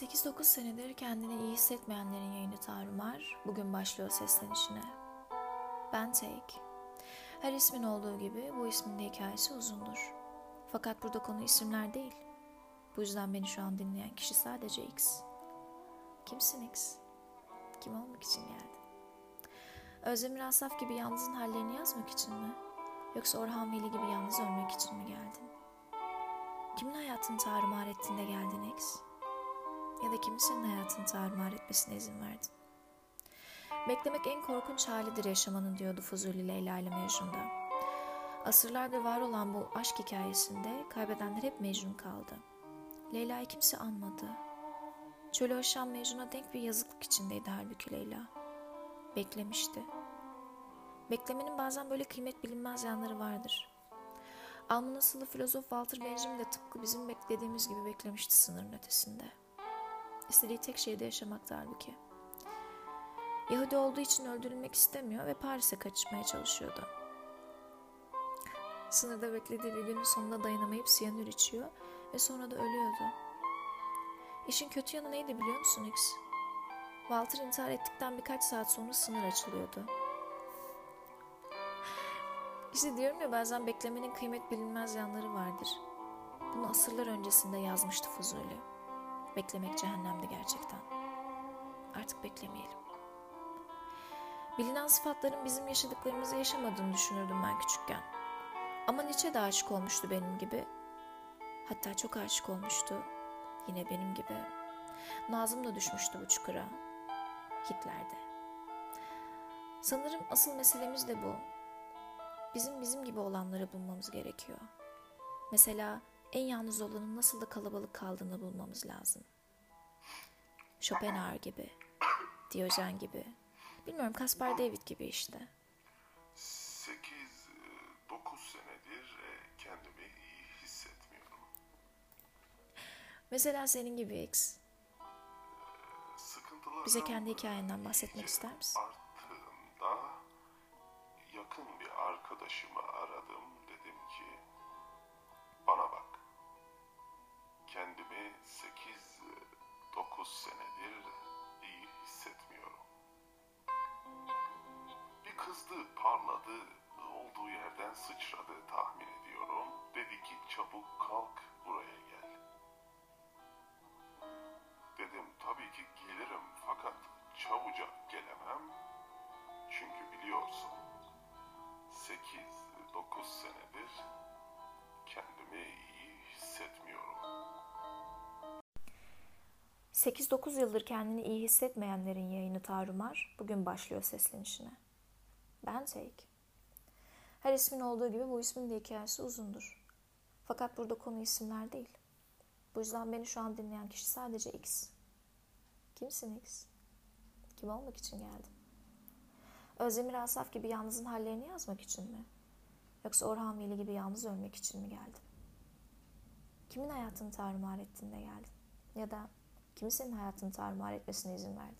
8-9 senedir kendini iyi hissetmeyenlerin yayını Tarumar bugün başlıyor seslenişine. Ben Take. Her ismin olduğu gibi bu ismin de hikayesi uzundur. Fakat burada konu isimler değil. Bu yüzden beni şu an dinleyen kişi sadece X. Kimsin X? Kim olmak için geldin? Özdemir Asaf gibi yalnızın hallerini yazmak için mi? Yoksa Orhan Veli gibi yalnız ölmek için mi geldin? Kimin hayatını tarumar ettiğinde geldin X? Ya da kimin senin hayatını tarumar etmesine izin verdin? Beklemek en korkunç halidir yaşamanın diyordu Fuzuli Leyla ile Mecnun'da. Asırlardır var olan bu aşk hikayesinde kaybedenler hep Mecnun kaldı. Leyla'yı kimse anmadı. Çölü aşan Mecnun'a denk bir yazıklık içindeydi halbuki Leyla. Beklemişti. Beklemenin bazen böyle kıymet bilinmez yanları vardır. Alman asıllı filozof Walter Benjamin de tıpkı bizim beklediğimiz gibi beklemişti sınırın ötesinde. İstediği tek şeyde yaşamaktı halbuki. Yahudi olduğu için öldürülmek istemiyor ve Paris'e kaçmaya çalışıyordu. Sınırda beklediği bir günün sonunda dayanamayıp siyanür içiyor ve sonra da ölüyordu. İşin kötü yanı neydi biliyor musun X? Walter intihar ettikten birkaç saat sonra sınır açılıyordu. İşte diyorum ya bazen beklemenin kıymet bilinmez yanları vardır. Bunu asırlar öncesinde yazmıştı Fuzuli. Beklemek cehennemdi gerçekten. Artık beklemeyelim. Bilinen sıfatların bizim yaşadıklarımızı yaşamadığını düşünürdüm ben küçükken. Ama Nietzsche de aşık olmuştu benim gibi. Hatta çok aşık olmuştu. Yine benim gibi. Nazım da düşmüştü bu çukura. Hitler'de. Sanırım asıl meselemiz de bu. Bizim bizim gibi olanları bulmamız gerekiyor. Mesela en yalnız olanın nasıl da kalabalık kaldığını bulmamız lazım. Schopenhauer gibi, Diyojen gibi, bilmiyorum Caspar David gibi işte. 8-9 senedir e, kendimi iyi hissetmiyorum. Mesela senin gibi X. Bize kendi hikayenden bahsetmek ister misin? arttığında yakın bir arkadaşımı aradım. Dedim ki bana bak. Kendimi 8-9 senedir iyi hissetmiyorum. Bir kızdı, parladı, olduğu yerden sıçradı tahmin ediyorum. Dedi ki çabuk kalk buraya gel. Dedim tabii ki gelirim fakat çabucak gelemem. Çünkü biliyorsun 8-9 senedir kendimi iyi hissetmiyorum. 8-9 yıldır kendini iyi hissetmeyenlerin yayını Tarumar bugün başlıyor seslenişine. Ben Take. Her ismin olduğu gibi bu ismin de hikayesi uzundur. Fakat burada konu isimler değil. Bu yüzden beni şu an dinleyen kişi sadece X. Kimsin X? Kim olmak için geldin? Özdemir Asaf gibi yalnızın hallerini yazmak için mi? Yoksa Orhan Veli gibi yalnız ölmek için mi geldin? Kimin hayatını tarumar ettiğinde geldin? Ya da kimin senin hayatını tarumar etmesine izin verdin?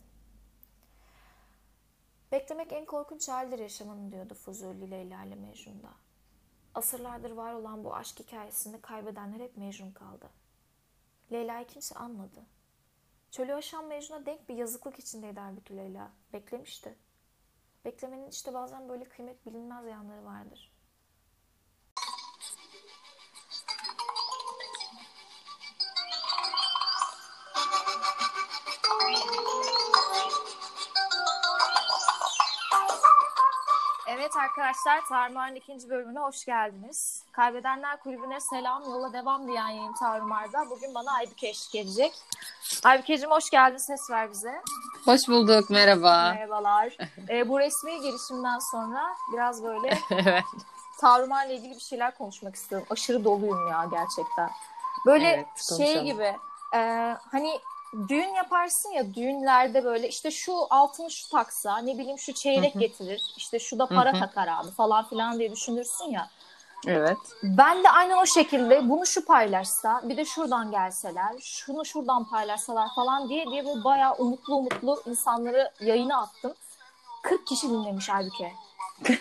Beklemek en korkunç haldir yaşamanın diyordu Fuzuli Leyla ile Mecnun'da. Asırlardır var olan bu aşk hikayesinde kaybedenler hep Mecnun kaldı. Leyla'yı kimse anmadı. Çölü aşan Mecnun'a denk bir yazıklık içindeydi halbuki Leyla. Beklemişti. Beklemenin işte bazen böyle kıymet bilinmez yanları vardır. Evet arkadaşlar Tarmar'ın ikinci bölümüne hoş geldiniz. Kaybedenler Kulübü'ne selam yola devam diyen yayın Tarmar'da. Bugün bana Aybüke eşlik edecek. Aybüke'cim hoş geldin ses ver bize. Hoş bulduk, merhaba. Merhabalar. Ee, bu resmi girişimden sonra biraz böyle evet, Tarmar'la ilgili bir şeyler konuşmak istiyorum. Aşırı doluyum ya gerçekten. Böyle Evet, şey gibi e, hani düğün yaparsın ya düğünlerde böyle işte şu altını şu taksa ne bileyim şu çeyrek Hı hı. getirir işte şu da para Hı hı. takar abi falan filan diye düşünürsün ya. evet. Ben de aynen o şekilde bunu şu paylaşsa bir de şuradan gelseler şunu şuradan paylaşsalar falan diye diye böyle bayağı umutlu umutlu insanları yayına attım. 40 kişi dinlemiş halbuki.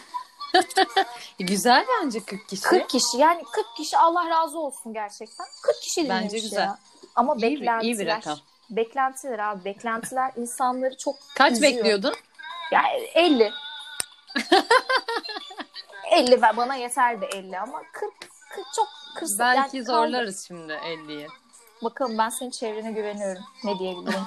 Güzel bence 40 kişi. 40 kişi yani 40 kişi Allah razı olsun gerçekten. 40 kişi dinlemiş Bence güzel. ya. Ama İyi bir- iyi bir beklentiler. rakam. Beklentiler abi. Beklentiler insanları çok Kaç üzüyor. bekliyordun? Ya 50. 50 ve bana yeterdi 50 ama 40, 40 çok kırsa. Belki yani zorlarız şimdi 50'yi. Bakalım ben senin çevrene güveniyorum. Ne diyebilirim.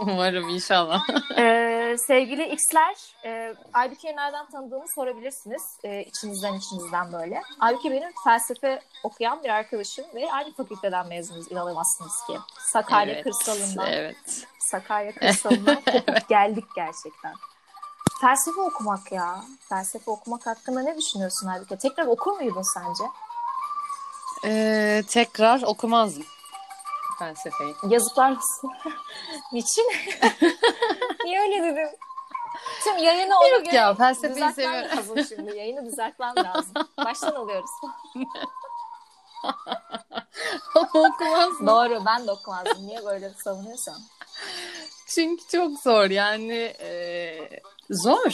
Umarım inşallah. Ee, sevgili X'ler, e, Aybüke'yi nereden tanıdığımı sorabilirsiniz. E, içinizden içinizden böyle. Aybüke benim felsefe okuyan bir arkadaşım ve aynı fakülteden mezunuz inanamazsınız ki. Sakarya evet, kırsalından, Evet. Sakarya kırsalından kopup geldik gerçekten. Felsefe okumak ya. Felsefe okumak hakkında ne düşünüyorsun Aybüke? Tekrar okur muydun sence? Ee, tekrar okumazdım felsefeyi. Yazıklar olsun. Niçin? Niye öyle dedim? Tüm yayını ona Yok göre ya, felsefeyi düzeltmem seviyorum. lazım şimdi. Yayını düzeltmem lazım. Baştan alıyoruz. okumazdım. Doğru ben de okumazdım. Niye böyle savunuyorsan? Çünkü çok zor yani e, zor.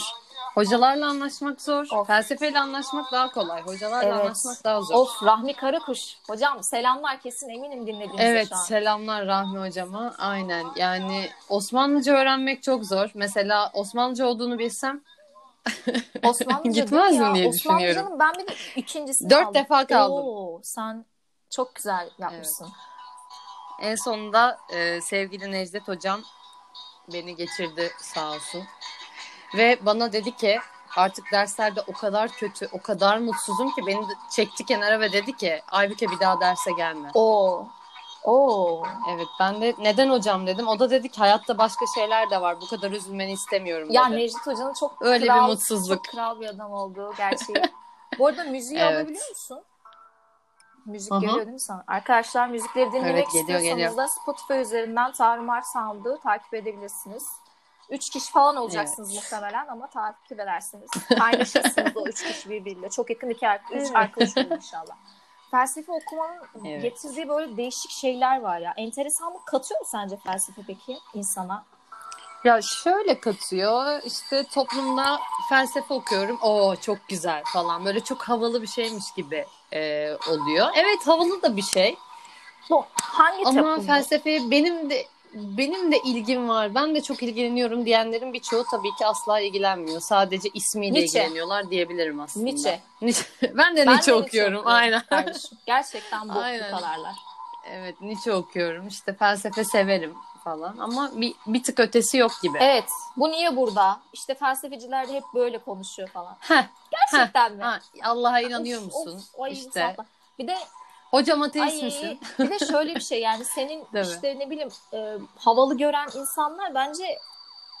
Hocalarla anlaşmak zor. Of. Felsefeyle anlaşmak daha kolay. Hocalarla Evet. anlaşmak daha zor. Of Rahmi Karakuş. Hocam selamlar kesin eminim dinlediğinizde Evet şu an. selamlar Rahmi hocama. Aynen yani Osmanlıca öğrenmek çok zor. Mesela Osmanlıca olduğunu bilsem Osmanlıca Gitmezdim diye düşünüyorum. Osmanlıcanın ben bir de ikincisini Dört aldım. defa kaldım. Oo, sen çok güzel yapmışsın. en sonunda e, sevgili Necdet hocam beni geçirdi sağ olsun. Ve bana dedi ki artık derslerde o kadar kötü, o kadar mutsuzum ki beni çekti kenara ve dedi ki Aybüke bir daha derse gelme. Oo. Oo. Evet ben de neden hocam dedim. O da dedi ki hayatta başka şeyler de var. Bu kadar üzülmeni istemiyorum dedi. Ya Necdet Hoca'nın çok Öyle bir kral, mutsuzluk. Çok kral bir adam olduğu gerçeği. Bu arada müziği Evet. alabiliyor musun? Müzik Hı hı. geliyor değil mi sana? Arkadaşlar müzikleri dinlemek Evet, geliyor, istiyorsanız geliyor. da Spotify üzerinden Tarumar Sound'u takip edebilirsiniz. Üç kişi falan olacaksınız muhtemelen ama takip edersiniz. Kaynaşırsınız o üç kişi birbiriyle. Çok yakın iki ar- üç Evet. arkadaş olur inşallah. Felsefe okumanın Evet. getirdiği böyle değişik şeyler var ya. Enteresanlık katıyor mu sence felsefe peki insana? Ya şöyle katıyor işte toplumda felsefe okuyorum. Oo çok güzel falan böyle çok havalı bir şeymiş gibi e, oluyor. Evet havalı da bir şey Bu hangi ama toplumda? felsefeye benim de benim de ilgim var. Ben de çok ilgileniyorum diyenlerin birçoğu tabii ki asla ilgilenmiyor. Sadece ismiyle Nietzsche. ilgileniyorlar diyebilirim aslında. Nietzsche. Nietzsche. ben de Ben Nietzsche de okuyorum. Aynen. Kardeşim. Gerçekten bu Aynen. kalarlar. Evet Nietzsche okuyorum. İşte felsefe severim falan ama bir, bir tık ötesi yok gibi. Evet. Bu niye burada? İşte felsefeciler de hep böyle konuşuyor falan. Heh, Gerçekten mi? ha, Allah'a inanıyor Of, musun? of, ay, işte. Bir de hocam ateist ay, misin? bir de şöyle bir şey yani senin mi? işte ne bileyim e, havalı gören insanlar bence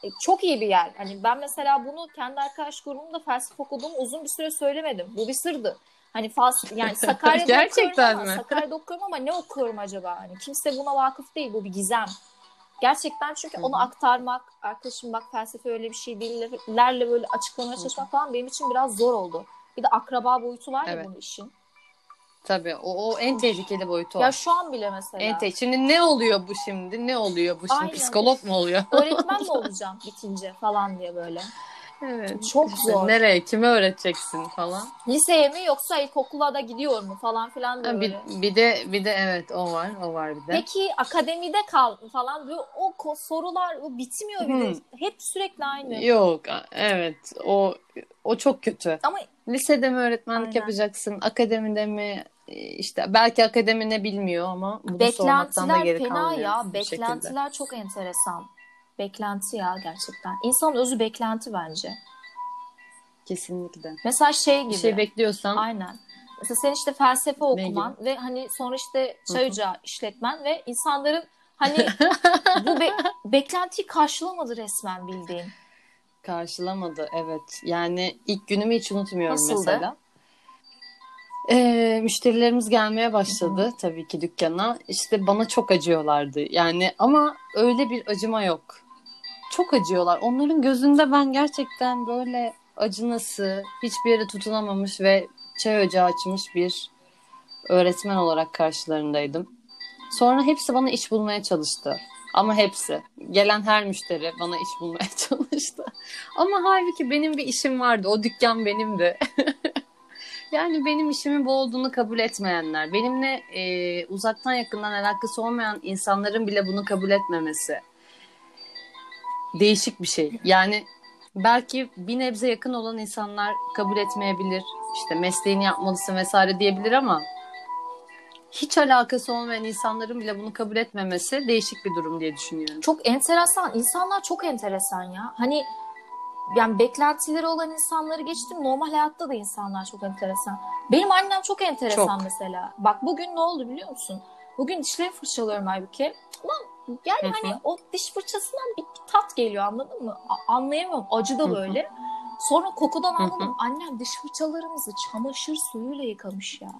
e, çok iyi bir yer. Hani ben mesela bunu kendi arkadaş grubumda felsefe okuduğumu uzun bir süre söylemedim. Bu bir sırdı. Hani fals yani Sakarya'da Gerçekten okuyorum ama, mi? Sakarya'da okuyorum ama ne okuyorum acaba? Hani kimse buna vakıf değil. Bu bir gizem. Gerçekten çünkü Hı onu aktarmak, arkadaşım bak felsefe öyle bir şey değillerle böyle açıklamaya çalışmak falan benim için biraz zor oldu. Bir de akraba boyutu var ya Evet. bunun işin. Tabii o, o en tehlikeli boyutu o. Ya şu an bile mesela. en te- Şimdi ne oluyor bu şimdi? Ne oluyor bu şimdi? Aynen. Psikolog mu oluyor? öğretmen mi olacağım bitince falan diye böyle. evet. Çok İşte zor. Nereye? Kime öğreteceksin falan. Liseye mi yoksa ilkokula da gidiyor mu falan filan Ha, bir, böyle. bir de bir de evet o var. O var bir de. Peki akademide kal falan diyor. O sorular o bitmiyor bir de. Hep sürekli aynı. Yok evet o o çok kötü. Ama Lisede mi öğretmenlik Aynen. yapacaksın? Akademide mi? Ee, işte belki akademi ne bilmiyor ama bunu sormaktan da beklentiler geri fena ya. bir şekilde. Beklentiler çok enteresan. Beklenti ya gerçekten. İnsanın özü beklenti bence. Kesinlikle. Mesela şey gibi. Bir şey bekliyorsan Aynen. Mesela sen işte felsefe okuman ve hani sonra işte çay ocağı işletmen ve insanların hani bu be- beklentiyi karşılamadı resmen bildiğin. Karşılamadı evet. Yani ilk günümü hiç unutmuyorum Nasıldı? mesela. Ee, müşterilerimiz gelmeye başladı tabii ki dükkana. İşte bana çok acıyorlardı. Yani ama öyle bir acıma yok. Çok acıyorlar. Onların gözünde ben gerçekten böyle acınası, hiçbir yere tutunamamış ve çay ocağı açmış bir öğretmen olarak karşılarındaydım. Sonra hepsi bana iş bulmaya çalıştı. Ama hepsi. Gelen her müşteri bana iş bulmaya çalıştı. Ama halbuki benim bir işim vardı. O dükkan benimdi. Yani benim işimin bu olduğunu kabul etmeyenler, benimle e, uzaktan yakından alakası olmayan insanların bile bunu kabul etmemesi değişik bir şey. Yani belki bir nebze yakın olan insanlar kabul etmeyebilir. İşte mesleğini yapmalısın vesaire diyebilir ama hiç alakası olmayan insanların bile bunu kabul etmemesi değişik bir durum diye düşünüyorum. Çok enteresan. İnsanlar çok enteresan ya. Hani yani beklentileri olan insanları geçtim. Normal hayatta da insanlar çok enteresan. Benim annem çok enteresan Çok. mesela. Bak bugün ne oldu biliyor musun? Bugün dişlerimi fırçalıyorum halbuki. Ulan yani Hı hı. hani o diş fırçasından bir, bir tat geliyor anladın mı? A- anlayamıyorum. Acı da böyle. Sonra kokudan anladım. Annem diş fırçalarımızı çamaşır suyuyla yıkamış ya.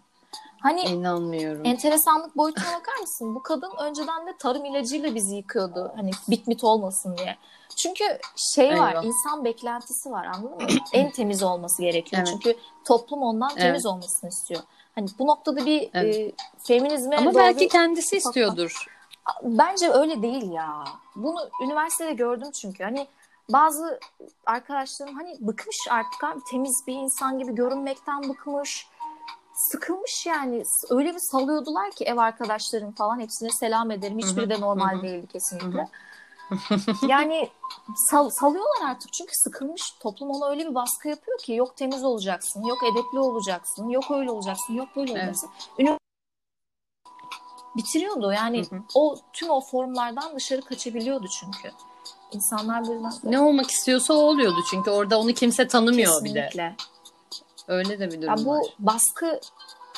Hani İnanmıyorum. enteresanlık boyutuna bakar mısın? Bu kadın önceden de tarım ilacıyla bizi yıkıyordu. Hani bitmit olmasın diye. Çünkü şey var, Eyvah. insan beklentisi var anladın mı? en temiz olması gerekiyor. Evet. Çünkü toplum ondan temiz Evet. olmasını istiyor. Hani bu noktada bir Evet. e, feminizme Ama belki kendisi ufak- istiyordur. Bence öyle değil ya. Bunu üniversitede gördüm çünkü. Hani bazı arkadaşlarım hani bıkmış artık abi temiz bir insan gibi görünmekten bıkmış. Sıkılmış yani. Öyle bir salıyordular ki ev arkadaşlarım falan hepsine selam ederim. Hiçbiri de normal değildi kesinlikle. yani sal- salıyorlar artık çünkü sıkılmış. Toplum ona öyle bir baskı yapıyor ki yok temiz olacaksın, yok edepli olacaksın, yok öyle olacaksın, yok böyle Evet. olacaksın. Ünü- bitiriyordu yani Hı hı. o tüm o formlardan dışarı kaçabiliyordu çünkü. İnsanlar bu yüzden Ne olmak istiyorsa o oluyordu çünkü orada onu kimse tanımıyor bir de. Öyle de bir durum Ya bu var. baskı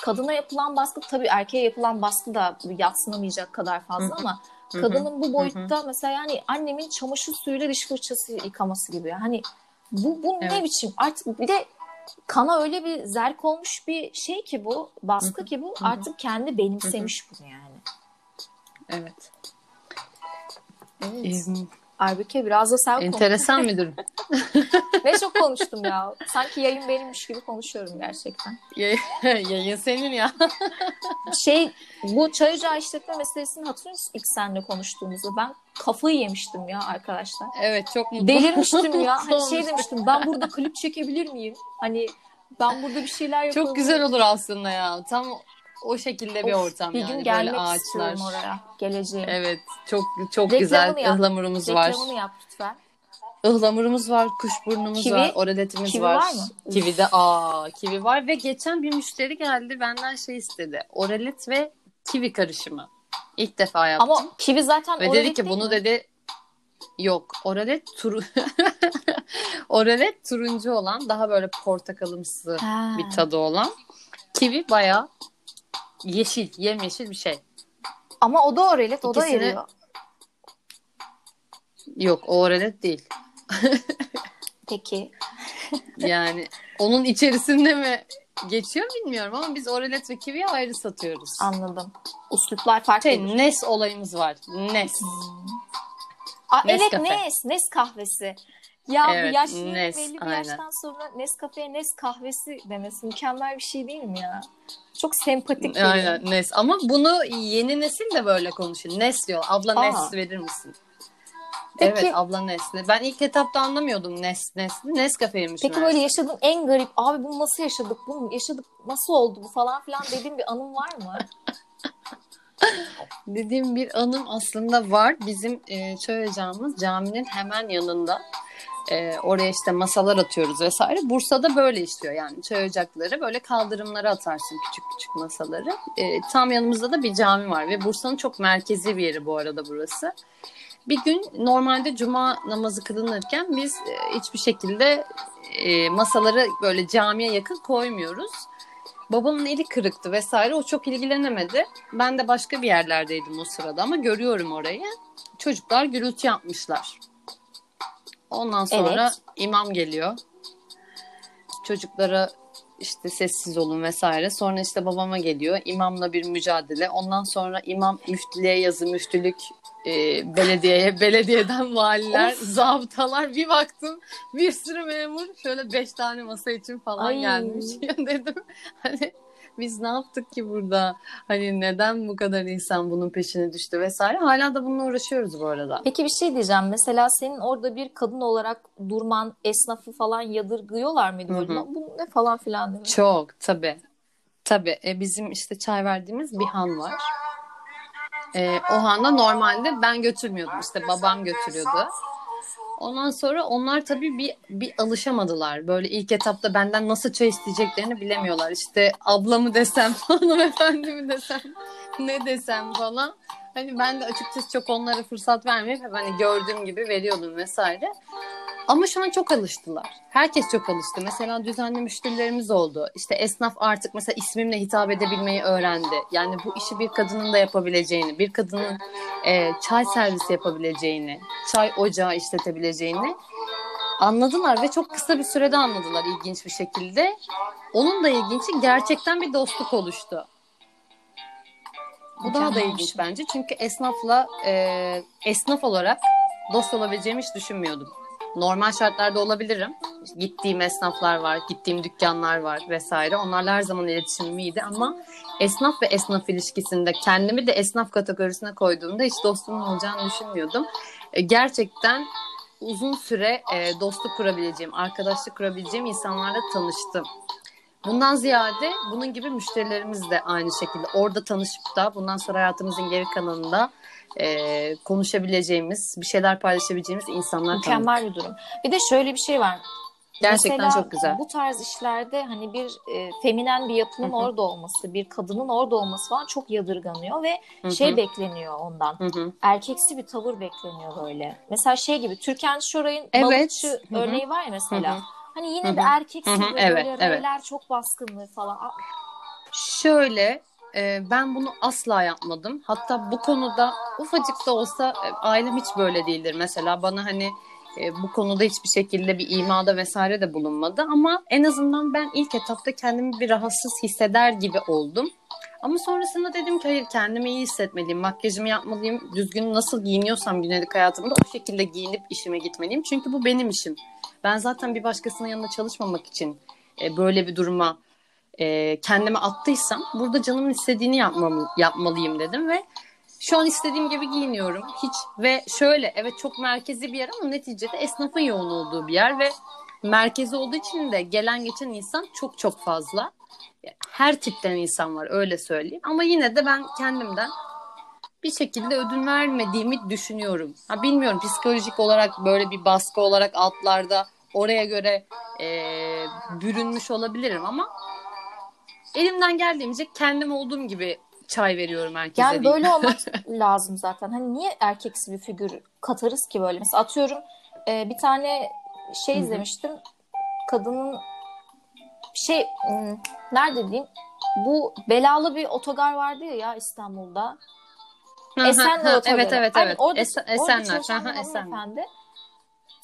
kadına yapılan baskı tabii erkeğe yapılan baskı da yatsınamayacak kadar fazla ama kadının bu boyutta mesela yani annemin çamaşır suyuyla diş fırçası yıkaması gibi. Hani bu, bu ne Evet. biçim? Artık bir de kana öyle bir zerk olmuş bir şey ki bu, baskı ki bu. Artık kendi benimsemiş bunu yani. Evet. Evet. Aybüke biraz da sen konuş. enteresan durum. Ne çok konuştum ya. Sanki yayın benimmiş gibi konuşuyorum gerçekten. Yay- Yayın senin ya. Şey bu çay ocağı işletme meselesini hatırlıyor musun ilk seninle konuştuğumuzda? Ben kafayı yemiştim ya arkadaşlar. Evet çok mutlu. Delirmiştim ya. Hani şey demiştim ben burada klip çekebilir miyim? Hani ben burada bir şeyler yapalım. Çok güzel olur aslında ya. Tam o şekilde bir Of, ortam bir yani. gün Böyle gelmek ağaçlar. oraya. Geleceğim. Evet çok çok Reklamını güzel yap. ıhlamurumuz var. Reklamını yap lütfen. Ihlamurumuz var, kuşburnumuz Kivi? var, oraletimiz Kivi var. var mı? Kivi de aa kivi var ve geçen bir müşteri geldi benden şey istedi. Oralet ve kivi karışımı. İlk defa yaptım. Ama kivi zaten ve oralet dedi ki bunu mi? dedi yok oralet turu oralet turuncu olan daha böyle portakalımsı Ha. bir tadı olan. Kivi bayağı yeşil, yemyeşil bir şey. Ama o da oralet, o da İkisini- eriyor. Yok o oralet değil. Peki. Yani onun içerisinde mi geçiyor bilmiyorum ama biz oralet ve kiviyi ayrı satıyoruz. Anladım. Usluplar farklı. Şey, Nes olayımız var. Nes. Aa, evet Nescafe. Nes, Nes kahvesi. Ya Evet, yaşlı Nes, belli bir aynen. yaştan sonra Nescafe'ye Nes kahvesi demesi mükemmel bir şey değil mi ya? Çok sempatik. Aynen Nes. Ama bunu yeni nesil de böyle konuşuyor. Nes diyor. Abla Aa. Nes verir misin? Peki- Evet abla Nes. Ben ilk etapta anlamıyordum Nes Nes. Nes kafeymiş. Peki böyle yaşadığın en garip abi bunu nasıl yaşadık? Bunu yaşadık nasıl oldu bu falan filan dediğin bir anın var mı? Dediğim bir anım aslında var. Bizim e, ocağımız caminin hemen yanında. E, oraya işte masalar atıyoruz vesaire. Bursa'da böyle işliyor yani çay ocakları böyle kaldırımlara atarsın küçük küçük masaları. E, tam yanımızda da bir cami var ve Bursa'nın çok merkezi bir yeri bu arada burası. Bir gün normalde cuma namazı kılınırken biz e, hiçbir şekilde e, masaları böyle camiye yakın koymuyoruz. Babamın eli kırıktı vesaire o çok ilgilenemedi. Ben de başka bir yerlerdeydim o sırada ama görüyorum orayı. Çocuklar gürültü yapmışlar. Ondan sonra Evet. imam geliyor. Çocuklara işte sessiz olun vesaire. Sonra işte babama geliyor. İmamla bir mücadele. Ondan sonra imam müftülüğe yazı, müftülük e, belediyeye, belediyeden valiler, Of. zabıtalar. Bir baktım bir sürü memur şöyle beş tane masa için falan Ay. gelmiş. Dedim hani Biz ne yaptık ki burada? Hani neden bu kadar insan bunun peşine düştü vesaire. Hala da bununla uğraşıyoruz bu arada. Peki bir şey diyeceğim. Mesela senin orada bir kadın olarak durman esnafı falan yadırgıyorlar mıydı? Böyle. Bu ne falan filan değil mi? Çok tabii. Tabii. E, bizim işte çay verdiğimiz bir han var. E, o handa normalde ben götürmüyordum. İşte babam götürüyordu. Ondan sonra onlar tabii bir, bir alışamadılar. Böyle ilk etapta benden nasıl çay isteyeceklerini bilemiyorlar. İşte ablamı desem, hanımefendi mi desem, ne desem falan. Hani ben de açıkçası çok onlara fırsat vermeyip hep hani gördüğüm gibi veriyordum vesaire. Ama şu an çok alıştılar. Herkes çok alıştı. Mesela düzenli müşterilerimiz oldu. İşte esnaf artık mesela ismimle hitap edebilmeyi öğrendi. Yani bu işi bir kadının da yapabileceğini, bir kadının e, çay servisi yapabileceğini, çay ocağı işletebileceğini anladılar ve çok kısa bir sürede anladılar ilginç bir şekilde. Onun da ilginci gerçekten bir dostluk oluştu. Bu daha da ilginç bence. Çünkü esnafla e, esnaf olarak dost olabileceğimi hiç düşünmüyordum. Normal şartlarda olabilirim. Gittiğim esnaflar var, gittiğim dükkanlar var vesaire. Onlarla her zaman iletişimim iyiydi ama esnaf ve esnaf ilişkisinde kendimi de esnaf kategorisine koyduğumda hiç dostumun olacağını düşünmüyordum. E, gerçekten uzun süre e, dostluk kurabileceğim, arkadaşlık kurabileceğim insanlarla tanıştım. Bundan ziyade bunun gibi müşterilerimiz de aynı şekilde orada tanışıp da bundan sonra hayatımızın geri kalanında e, konuşabileceğimiz, bir şeyler paylaşabileceğimiz insanlar tanıdık. Mükemmel bir durum. Bir de şöyle bir şey var. Gerçekten Mesela çok güzel. Bu tarz işlerde hani bir e, feminen bir yapının Hı hı. orada olması, bir kadının orada olması falan çok yadırganıyor ve şey bekleniyor ondan. Erkeksi bir tavır bekleniyor böyle. Mesela şey gibi Türkan Şoray'ın Evet. balıkçı örneği var ya mesela. Hani yine Hı de hı. erkeksi Hı hı. böyle, Evet, evet. çok baskınlığı falan. Şöyle e, ben bunu asla yapmadım. Hatta bu konuda ufacık da olsa e, ailem hiç böyle değildir. Mesela bana hani e, bu konuda hiçbir şekilde bir imada vesaire de bulunmadı. Ama en azından ben ilk etapta kendimi bir rahatsız hisseder gibi oldum. Ama sonrasında dedim ki hayır kendimi iyi hissetmeliyim. Makyajımı yapmalıyım. Düzgün nasıl giyiniyorsam günlük hayatımda o şekilde giyinip işime gitmeliyim. Çünkü bu benim işim. Ben zaten bir başkasının yanında çalışmamak için e, böyle bir duruma e, kendime attıysam burada canımın istediğini yapmam, yapmalıyım dedim ve şu an istediğim gibi giyiniyorum. Hiç ve şöyle evet çok merkezi bir yer ama neticede esnafın yoğun olduğu bir yer ve merkezi olduğu için de gelen geçen insan çok çok fazla. Her tipten insan var öyle söyleyeyim. Ama yine de ben kendimden bir şekilde ödün vermediğimi düşünüyorum. Ha, bilmiyorum psikolojik olarak böyle bir baskı olarak altlarda oraya göre e, bürünmüş olabilirim ama elimden geldiğince kendim olduğum gibi çay veriyorum herkese. Yani diyeyim. böyle olmak lazım zaten. Hani niye erkeksi bir figür katarız ki böyle? Mesela atıyorum e, bir tane şey Hı hı. izlemiştim. Kadının şey hmm, nerede diyeyim? Bu belalı bir otogar vardı ya İstanbul'da. Esenler Otogarı. Evet evet Aynen, evet. orada, Esen- orada Esenler. çalışan hı, Esenler. hanımefendi.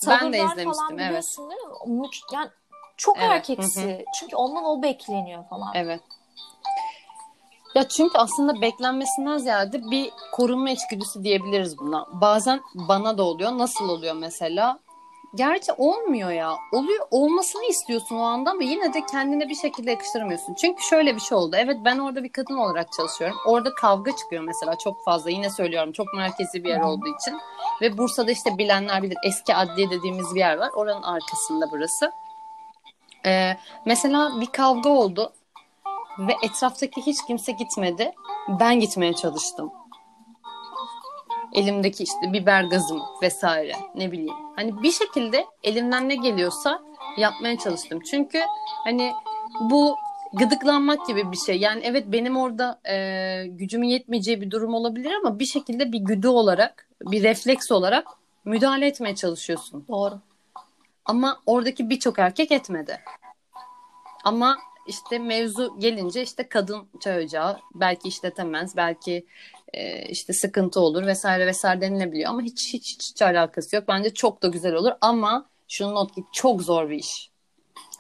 Ben de izlemiştim, falan evet. biliyorsun değil mi? Yani çok Evet, erkeksi. hı Çünkü ondan o bekleniyor falan. Evet. Ya çünkü aslında beklenmesinden ziyade bir korunma içgüdüsü diyebiliriz buna. Bazen bana da oluyor. Nasıl oluyor mesela? Gerçi olmuyor ya. Oluyor olmasını istiyorsun o anda ama yine de kendine bir şekilde yakıştıramıyorsun. Çünkü şöyle bir şey oldu. Evet ben orada bir kadın olarak çalışıyorum. Orada kavga çıkıyor mesela çok fazla. Yine söylüyorum çok merkezi bir yer olduğu için. Ve Bursa'da işte bilenler bilir eski adliye dediğimiz bir yer var. Oranın arkasında burası. Ee, mesela bir kavga oldu. Ve etraftaki hiç kimse gitmedi. Ben gitmeye çalıştım. Elimdeki işte biber gazım vesaire ne bileyim. Hani bir şekilde elimden ne geliyorsa yapmaya çalıştım. Çünkü hani bu gıdıklanmak gibi bir şey. Yani evet benim orada e, gücümün yetmeyeceği bir durum olabilir ama bir şekilde bir güdü olarak, bir refleks olarak müdahale etmeye çalışıyorsun. Doğru. Ama oradaki birçok erkek etmedi. Ama işte mevzu gelince işte kadın çay ocağı belki işletemez, belki e, işte sıkıntı olur vesaire vesaire denilebiliyor. Ama hiç, hiç hiç hiç alakası yok. Bence çok da güzel olur ama şunu not ki çok zor bir iş.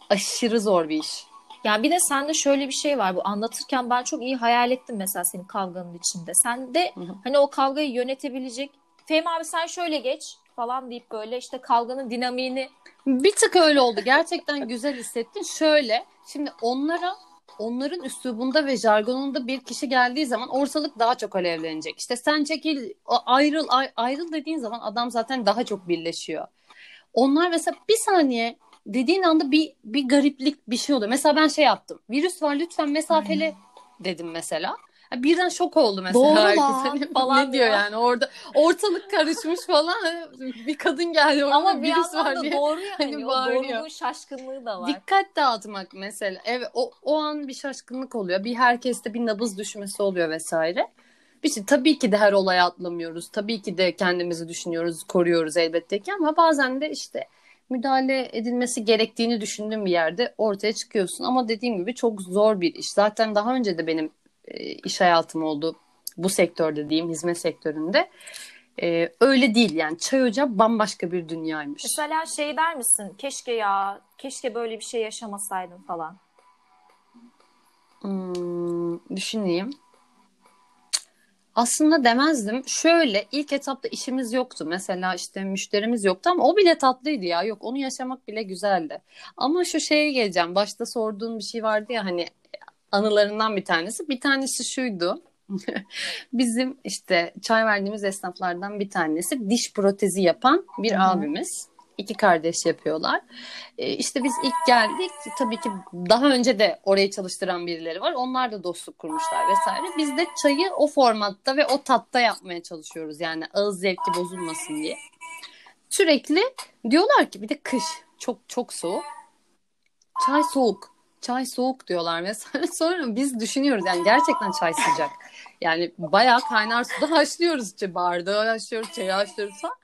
Aşırı zor bir iş. Yani bir de sende şöyle bir şey var. Bu anlatırken ben çok iyi hayal ettim mesela senin kavganın içinde. Sen de hani o kavgayı yönetebilecek. Fehmi abi sen şöyle geç falan deyip böyle işte kavganın dinamiğini Bir tık öyle oldu. Gerçekten güzel hissettin. Şöyle, şimdi onlara onların üslubunda ve jargonunda bir kişi geldiği zaman ortalık daha çok alevlenecek. İşte sen çekil, ayrıl, ayrıl dediğin zaman adam zaten daha çok birleşiyor. Onlar mesela bir saniye dediğin anda bir bir gariplik bir şey oluyor. Mesela ben şey yaptım. Virüs var lütfen mesafeli Aynen. dedim mesela. Birden şok oldu mesela. Doğru lan falan ne diyor yani orada ortalık karışmış falan bir kadın geldi orada Ama bir virüs var diye. doğru yani hani o doğruluğun şaşkınlığı da var. Dikkat dağıtmak mesela. Evet o, o an bir şaşkınlık oluyor. Bir herkeste bir nabız düşmesi oluyor vesaire. Bir şey, tabii ki de her olaya atlamıyoruz. Tabii ki de kendimizi düşünüyoruz, koruyoruz elbette ki ama bazen de işte müdahale edilmesi gerektiğini düşündüğüm bir yerde ortaya çıkıyorsun. Ama dediğim gibi çok zor bir iş. Zaten daha önce de benim iş hayatım oldu bu sektörde diyeyim hizmet sektöründe. Ee, öyle değil yani çay ocağı bambaşka bir dünyaymış. Mesela şey der misin keşke ya keşke böyle bir şey yaşamasaydım falan. Hmm, düşüneyim. Aslında demezdim. Şöyle ilk etapta işimiz yoktu. Mesela işte müşterimiz yoktu ama o bile tatlıydı ya. Yok onu yaşamak bile güzeldi. Ama şu şeye geleceğim. Başta sorduğun bir şey vardı ya hani anılarından bir tanesi. Bir tanesi şuydu. Bizim işte çay verdiğimiz esnaflardan bir tanesi diş protezi yapan bir Hı-hı. abimiz. İki kardeş yapıyorlar. Ee, işte biz ilk geldik. Tabii ki daha önce de orayı çalıştıran birileri var. Onlar da dostluk kurmuşlar vesaire. Biz de çayı o formatta ve o tatta yapmaya çalışıyoruz. Yani ağız zevki bozulmasın diye. Sürekli diyorlar ki bir de kış çok çok soğuk. Çay soğuk çay soğuk diyorlar mesela. Sonra biz düşünüyoruz yani gerçekten çay sıcak. Yani bayağı kaynar suda haşlıyoruz. İşte bardağı haşlıyoruz, çayı haşlıyoruz falan.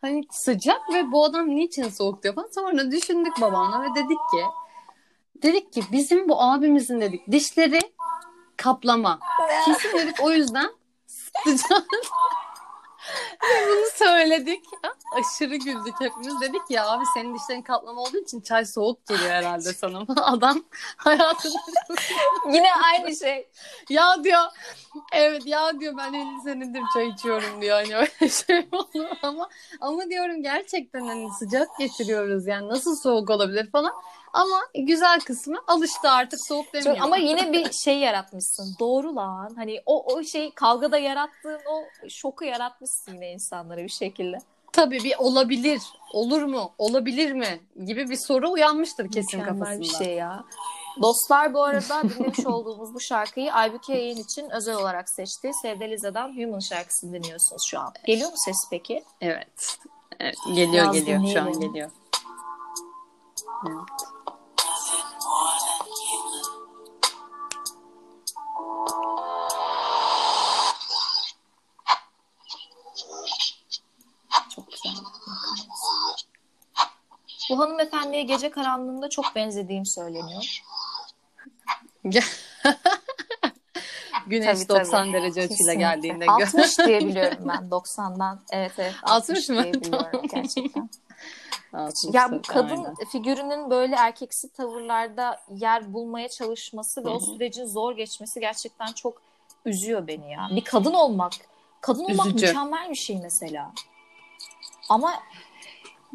Hani sıcak ve bu adam niçin soğuk diyor falan. Sonra düşündük babamla ve dedik ki dedik ki bizim bu abimizin dedik dişleri kaplama. Kesin dedik o yüzden sıcak. Ve bunu söyledik. Aşırı güldük hepimiz. Dedik ya abi senin dişlerin kaplama olduğu için çay soğuk geliyor herhalde sana. Adam hayatında... Yine aynı şey. Ya diyor evet ya diyor ben 50 senedir çay içiyorum diyor. Hani öyle şey olur ama ama diyorum gerçekten hani sıcak getiriyoruz yani nasıl soğuk olabilir falan. Ama güzel kısmı alıştı artık soğuk demiyor. Çok, ama yine bir şey yaratmışsın. Doğru lan. Hani o o şey kavgada yarattığın o şoku yaratmışsın yine insanlara bir şekilde. Tabii bir olabilir. Olur mu? Olabilir mi? Gibi bir soru uyanmıştır kesin Mükemmel kafasında. bir şey ya. Dostlar bu arada dinlemiş olduğumuz bu şarkıyı Aybüke yayın için özel olarak seçti. Sevde Liza'dan Human şarkısını dinliyorsunuz şu an. Geliyor mu ses peki? Evet. evet geliyor Biraz geliyor. Dinleyelim. Şu an geliyor. Evet. Bu hanımefendiye gece karanlığında çok benzediğim söyleniyor. Güneş tabii, 90 tabii. derece açıyla geldiğinde. 60 diye biliyorum ben 90'dan. Evet evet 60, 60 mı? gerçekten. 60 ya bu kadın aynen. figürünün böyle erkeksi tavırlarda yer bulmaya çalışması ve Hı-hı. o sürecin zor geçmesi gerçekten çok üzüyor beni ya. Bir kadın olmak, kadın olmak Üzücü. mükemmel bir şey mesela. Ama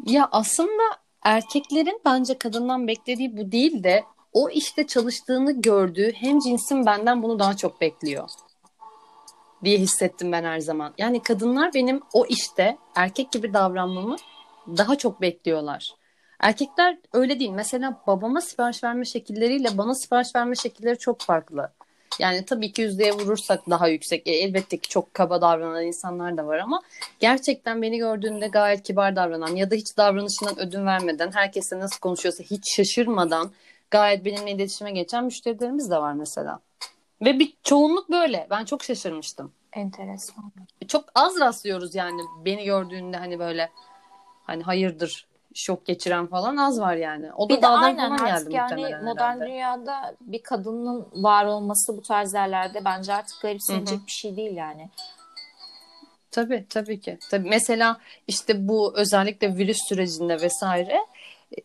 ya aslında erkeklerin bence kadından beklediği bu değil de o işte çalıştığını gördüğü hem cinsin benden bunu daha çok bekliyor diye hissettim ben her zaman. Yani kadınlar benim o işte erkek gibi davranmamı daha çok bekliyorlar. Erkekler öyle değil. Mesela babama sipariş verme şekilleriyle bana sipariş verme şekilleri çok farklı. Yani tabii ki yüzdeye vurursak daha yüksek. E, elbette ki çok kaba davranan insanlar da var ama gerçekten beni gördüğünde gayet kibar davranan ya da hiç davranışından ödün vermeden, herkesle nasıl konuşuyorsa hiç şaşırmadan gayet benimle iletişime geçen müşterilerimiz de var mesela. Ve bir çoğunluk böyle. Ben çok şaşırmıştım. Enteresan. Çok az rastlıyoruz yani beni gördüğünde hani böyle hani hayırdır şok geçiren falan az var yani. O da bir dağdan aynen, falan geldi yani modern herhalde. dünyada bir kadının var olması bu tarz yerlerde bence artık garipsenecek bir şey değil yani. Tabii tabii ki. Tabii mesela işte bu özellikle virüs sürecinde vesaire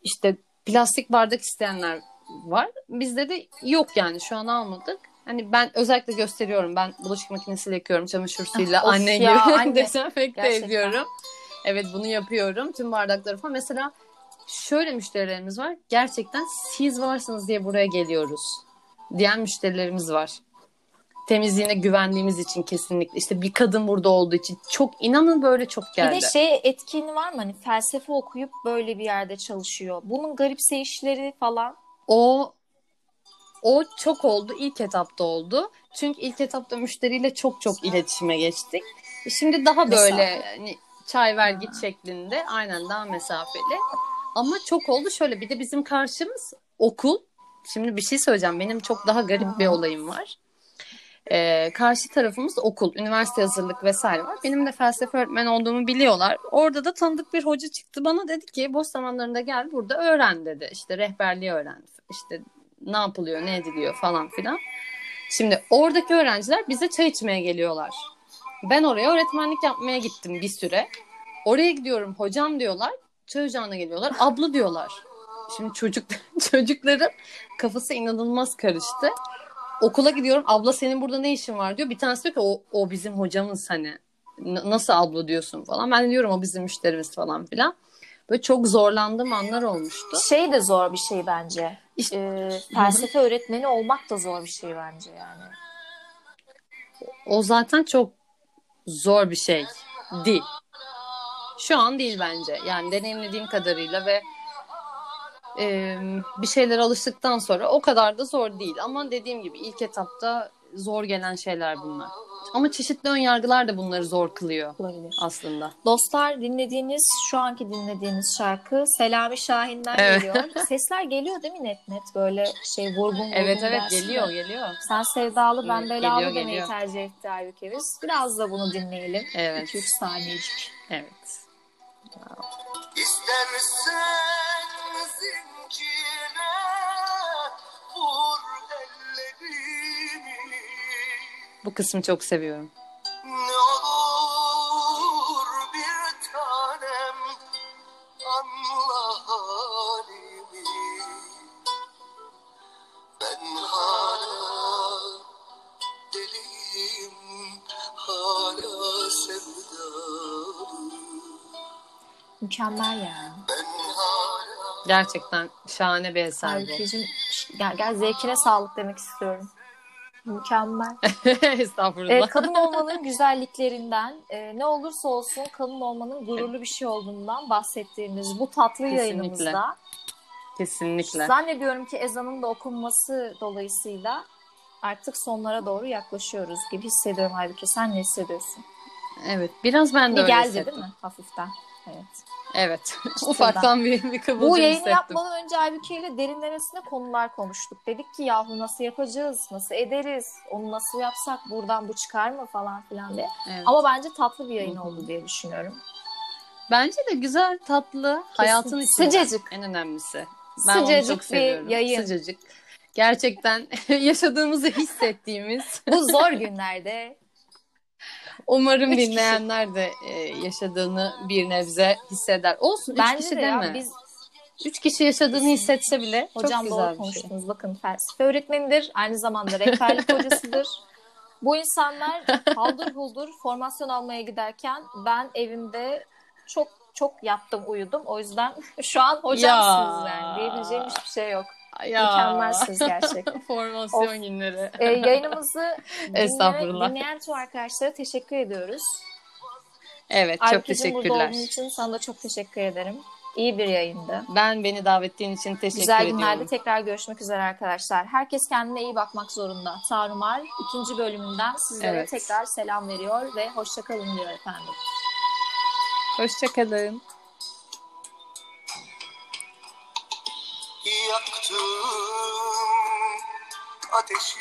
işte plastik bardak isteyenler var. Bizde de yok yani şu an almadık. Hani ben özellikle gösteriyorum. Ben bulaşık makinesiyle yıkıyorum çamaşır suyuyla anne gibi anne. dezenfekte ediyorum. Evet bunu yapıyorum. Tüm bardakları falan. Mesela şöyle müşterilerimiz var. Gerçekten siz varsınız diye buraya geliyoruz. diyen müşterilerimiz var. Temizliğine güvendiğimiz için kesinlikle. İşte bir kadın burada olduğu için çok inanın böyle çok geldi. Bir de şey etkinliği var mı? Hani felsefe okuyup böyle bir yerde çalışıyor. Bunun garipseyişleri falan. O o çok oldu. İlk etapta oldu. Çünkü ilk etapta müşteriyle çok çok iletişime geçtik. Şimdi daha böyle hani çay ver git şeklinde aynen daha mesafeli. Ama çok oldu şöyle bir de bizim karşımız okul. Şimdi bir şey söyleyeceğim. Benim çok daha garip bir olayım var. Ee, karşı tarafımız okul, üniversite hazırlık vesaire var. Benim de felsefe öğretmen olduğumu biliyorlar. Orada da tanıdık bir hoca çıktı bana dedi ki boş zamanlarında gel burada öğren dedi. İşte rehberliği öğren. İşte ne yapılıyor, ne ediliyor falan filan. Şimdi oradaki öğrenciler bize çay içmeye geliyorlar. Ben oraya öğretmenlik yapmaya gittim bir süre. Oraya gidiyorum hocam diyorlar. Çay ocağına geliyorlar. Abla diyorlar. Şimdi çocuk çocukların kafası inanılmaz karıştı. Okula gidiyorum. Abla senin burada ne işin var diyor. Bir tanesi diyor ki o, o bizim hocamız hani. Nasıl abla diyorsun falan. Ben diyorum o bizim müşterimiz falan filan. Böyle çok zorlandığım anlar olmuştu. Şey de zor bir şey bence. İşte- Ee, felsefe öğretmeni olmak da zor bir şey bence yani. O zaten çok zor bir şey değil. Şu an değil bence. Yani deneyimlediğim kadarıyla ve e, bir şeyler alıştıktan sonra o kadar da zor değil. Ama dediğim gibi ilk etapta zor gelen şeyler bunlar. Ama çeşitli ön yargılar da bunları zor kılıyor Olabilir. aslında. Dostlar dinlediğiniz, şu anki dinlediğiniz şarkı Selami Şahin'den Evet. geliyor. Sesler geliyor değil mi net net? Böyle şey vurgun vurgun Evet evet dersin geliyor geliyor. Sen sevdalı ben Evet, belalı geliyor, demeyi geliyor. tercih etti Aybüke biz. Biraz da bunu dinleyelim. Evet. 2-3 saniyecik. Evet. İstersen zincire vur Bu kısmı çok seviyorum. Ne olur bir tanem anla halimi Ben hala deliyim hala sevdalıyım Mükemmel hala Gerçekten şahane bir eser bu. Aybükeciğim gel, gel zevkine sağlık demek istiyorum. Mükemmel. Estağfurullah. Ee, kadın olmanın güzelliklerinden, e, ne olursa olsun kadın olmanın gururlu bir şey olduğundan bahsettiğimiz bu tatlı Kesinlikle. yayınımızda Kesinlikle. zannediyorum ki ezanın da okunması dolayısıyla artık sonlara doğru yaklaşıyoruz gibi hissediyorum halbuki. Sen ne hissediyorsun? Evet. Biraz ben de Bir öyle geldi hissettim. değil mi? Hafiften. Evet. Evet. Ufaktan bir, bir kıvılcım Bu yayını hissettim. yapmadan önce Aybüke ile derinlemesine konular konuştuk. Dedik ki yahu nasıl yapacağız, nasıl ederiz, onu nasıl yapsak, buradan bu çıkar mı falan filan diye. Evet. Ama bence tatlı bir yayın oldu diye düşünüyorum. Bence de güzel, tatlı, hayatın içinde. Sıcacık. En önemlisi. Ben onu Sıcacık çok bir seviyorum. yayın. Sıcacık. Gerçekten yaşadığımızı hissettiğimiz. Bu zor günlerde Umarım Üç kişi. dinleyenler de e, yaşadığını bir nebze hisseder. Olsun üç bence kişi de ya deme. biz Üç kişi yaşadığını hissetse bile hocam çok doğru güzel bir şey. konuştunuz. Bakın felsefe öğretmenidir, aynı zamanda rehberlik hocasıdır. Bu insanlar haldır huldur formasyon almaya giderken ben evimde çok çok yattım uyudum. O yüzden şu an hocamsınız Ya. yani. Diyebileceğim hiçbir şey yok. Ya. Mükemmelsiniz gerçekten. Formasyon Of. günleri. Ee, yayınımızı dinleyen, Estağfurullah. dinleyen tüm arkadaşlara teşekkür ediyoruz. Evet çok Aybükeciğim burada teşekkürler. olduğun için sana da çok teşekkür ederim. İyi bir yayındı. Ben beni davet ettiğin için teşekkür Güzel ediyorum. günlerde tekrar görüşmek üzere arkadaşlar. Herkes kendine iyi bakmak zorunda. Tarumar ikinci bölümünden sizlere Evet. tekrar selam veriyor ve hoşçakalın diyor efendim. Hoşçakalın. Yaktım ateşi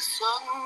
söndüremedim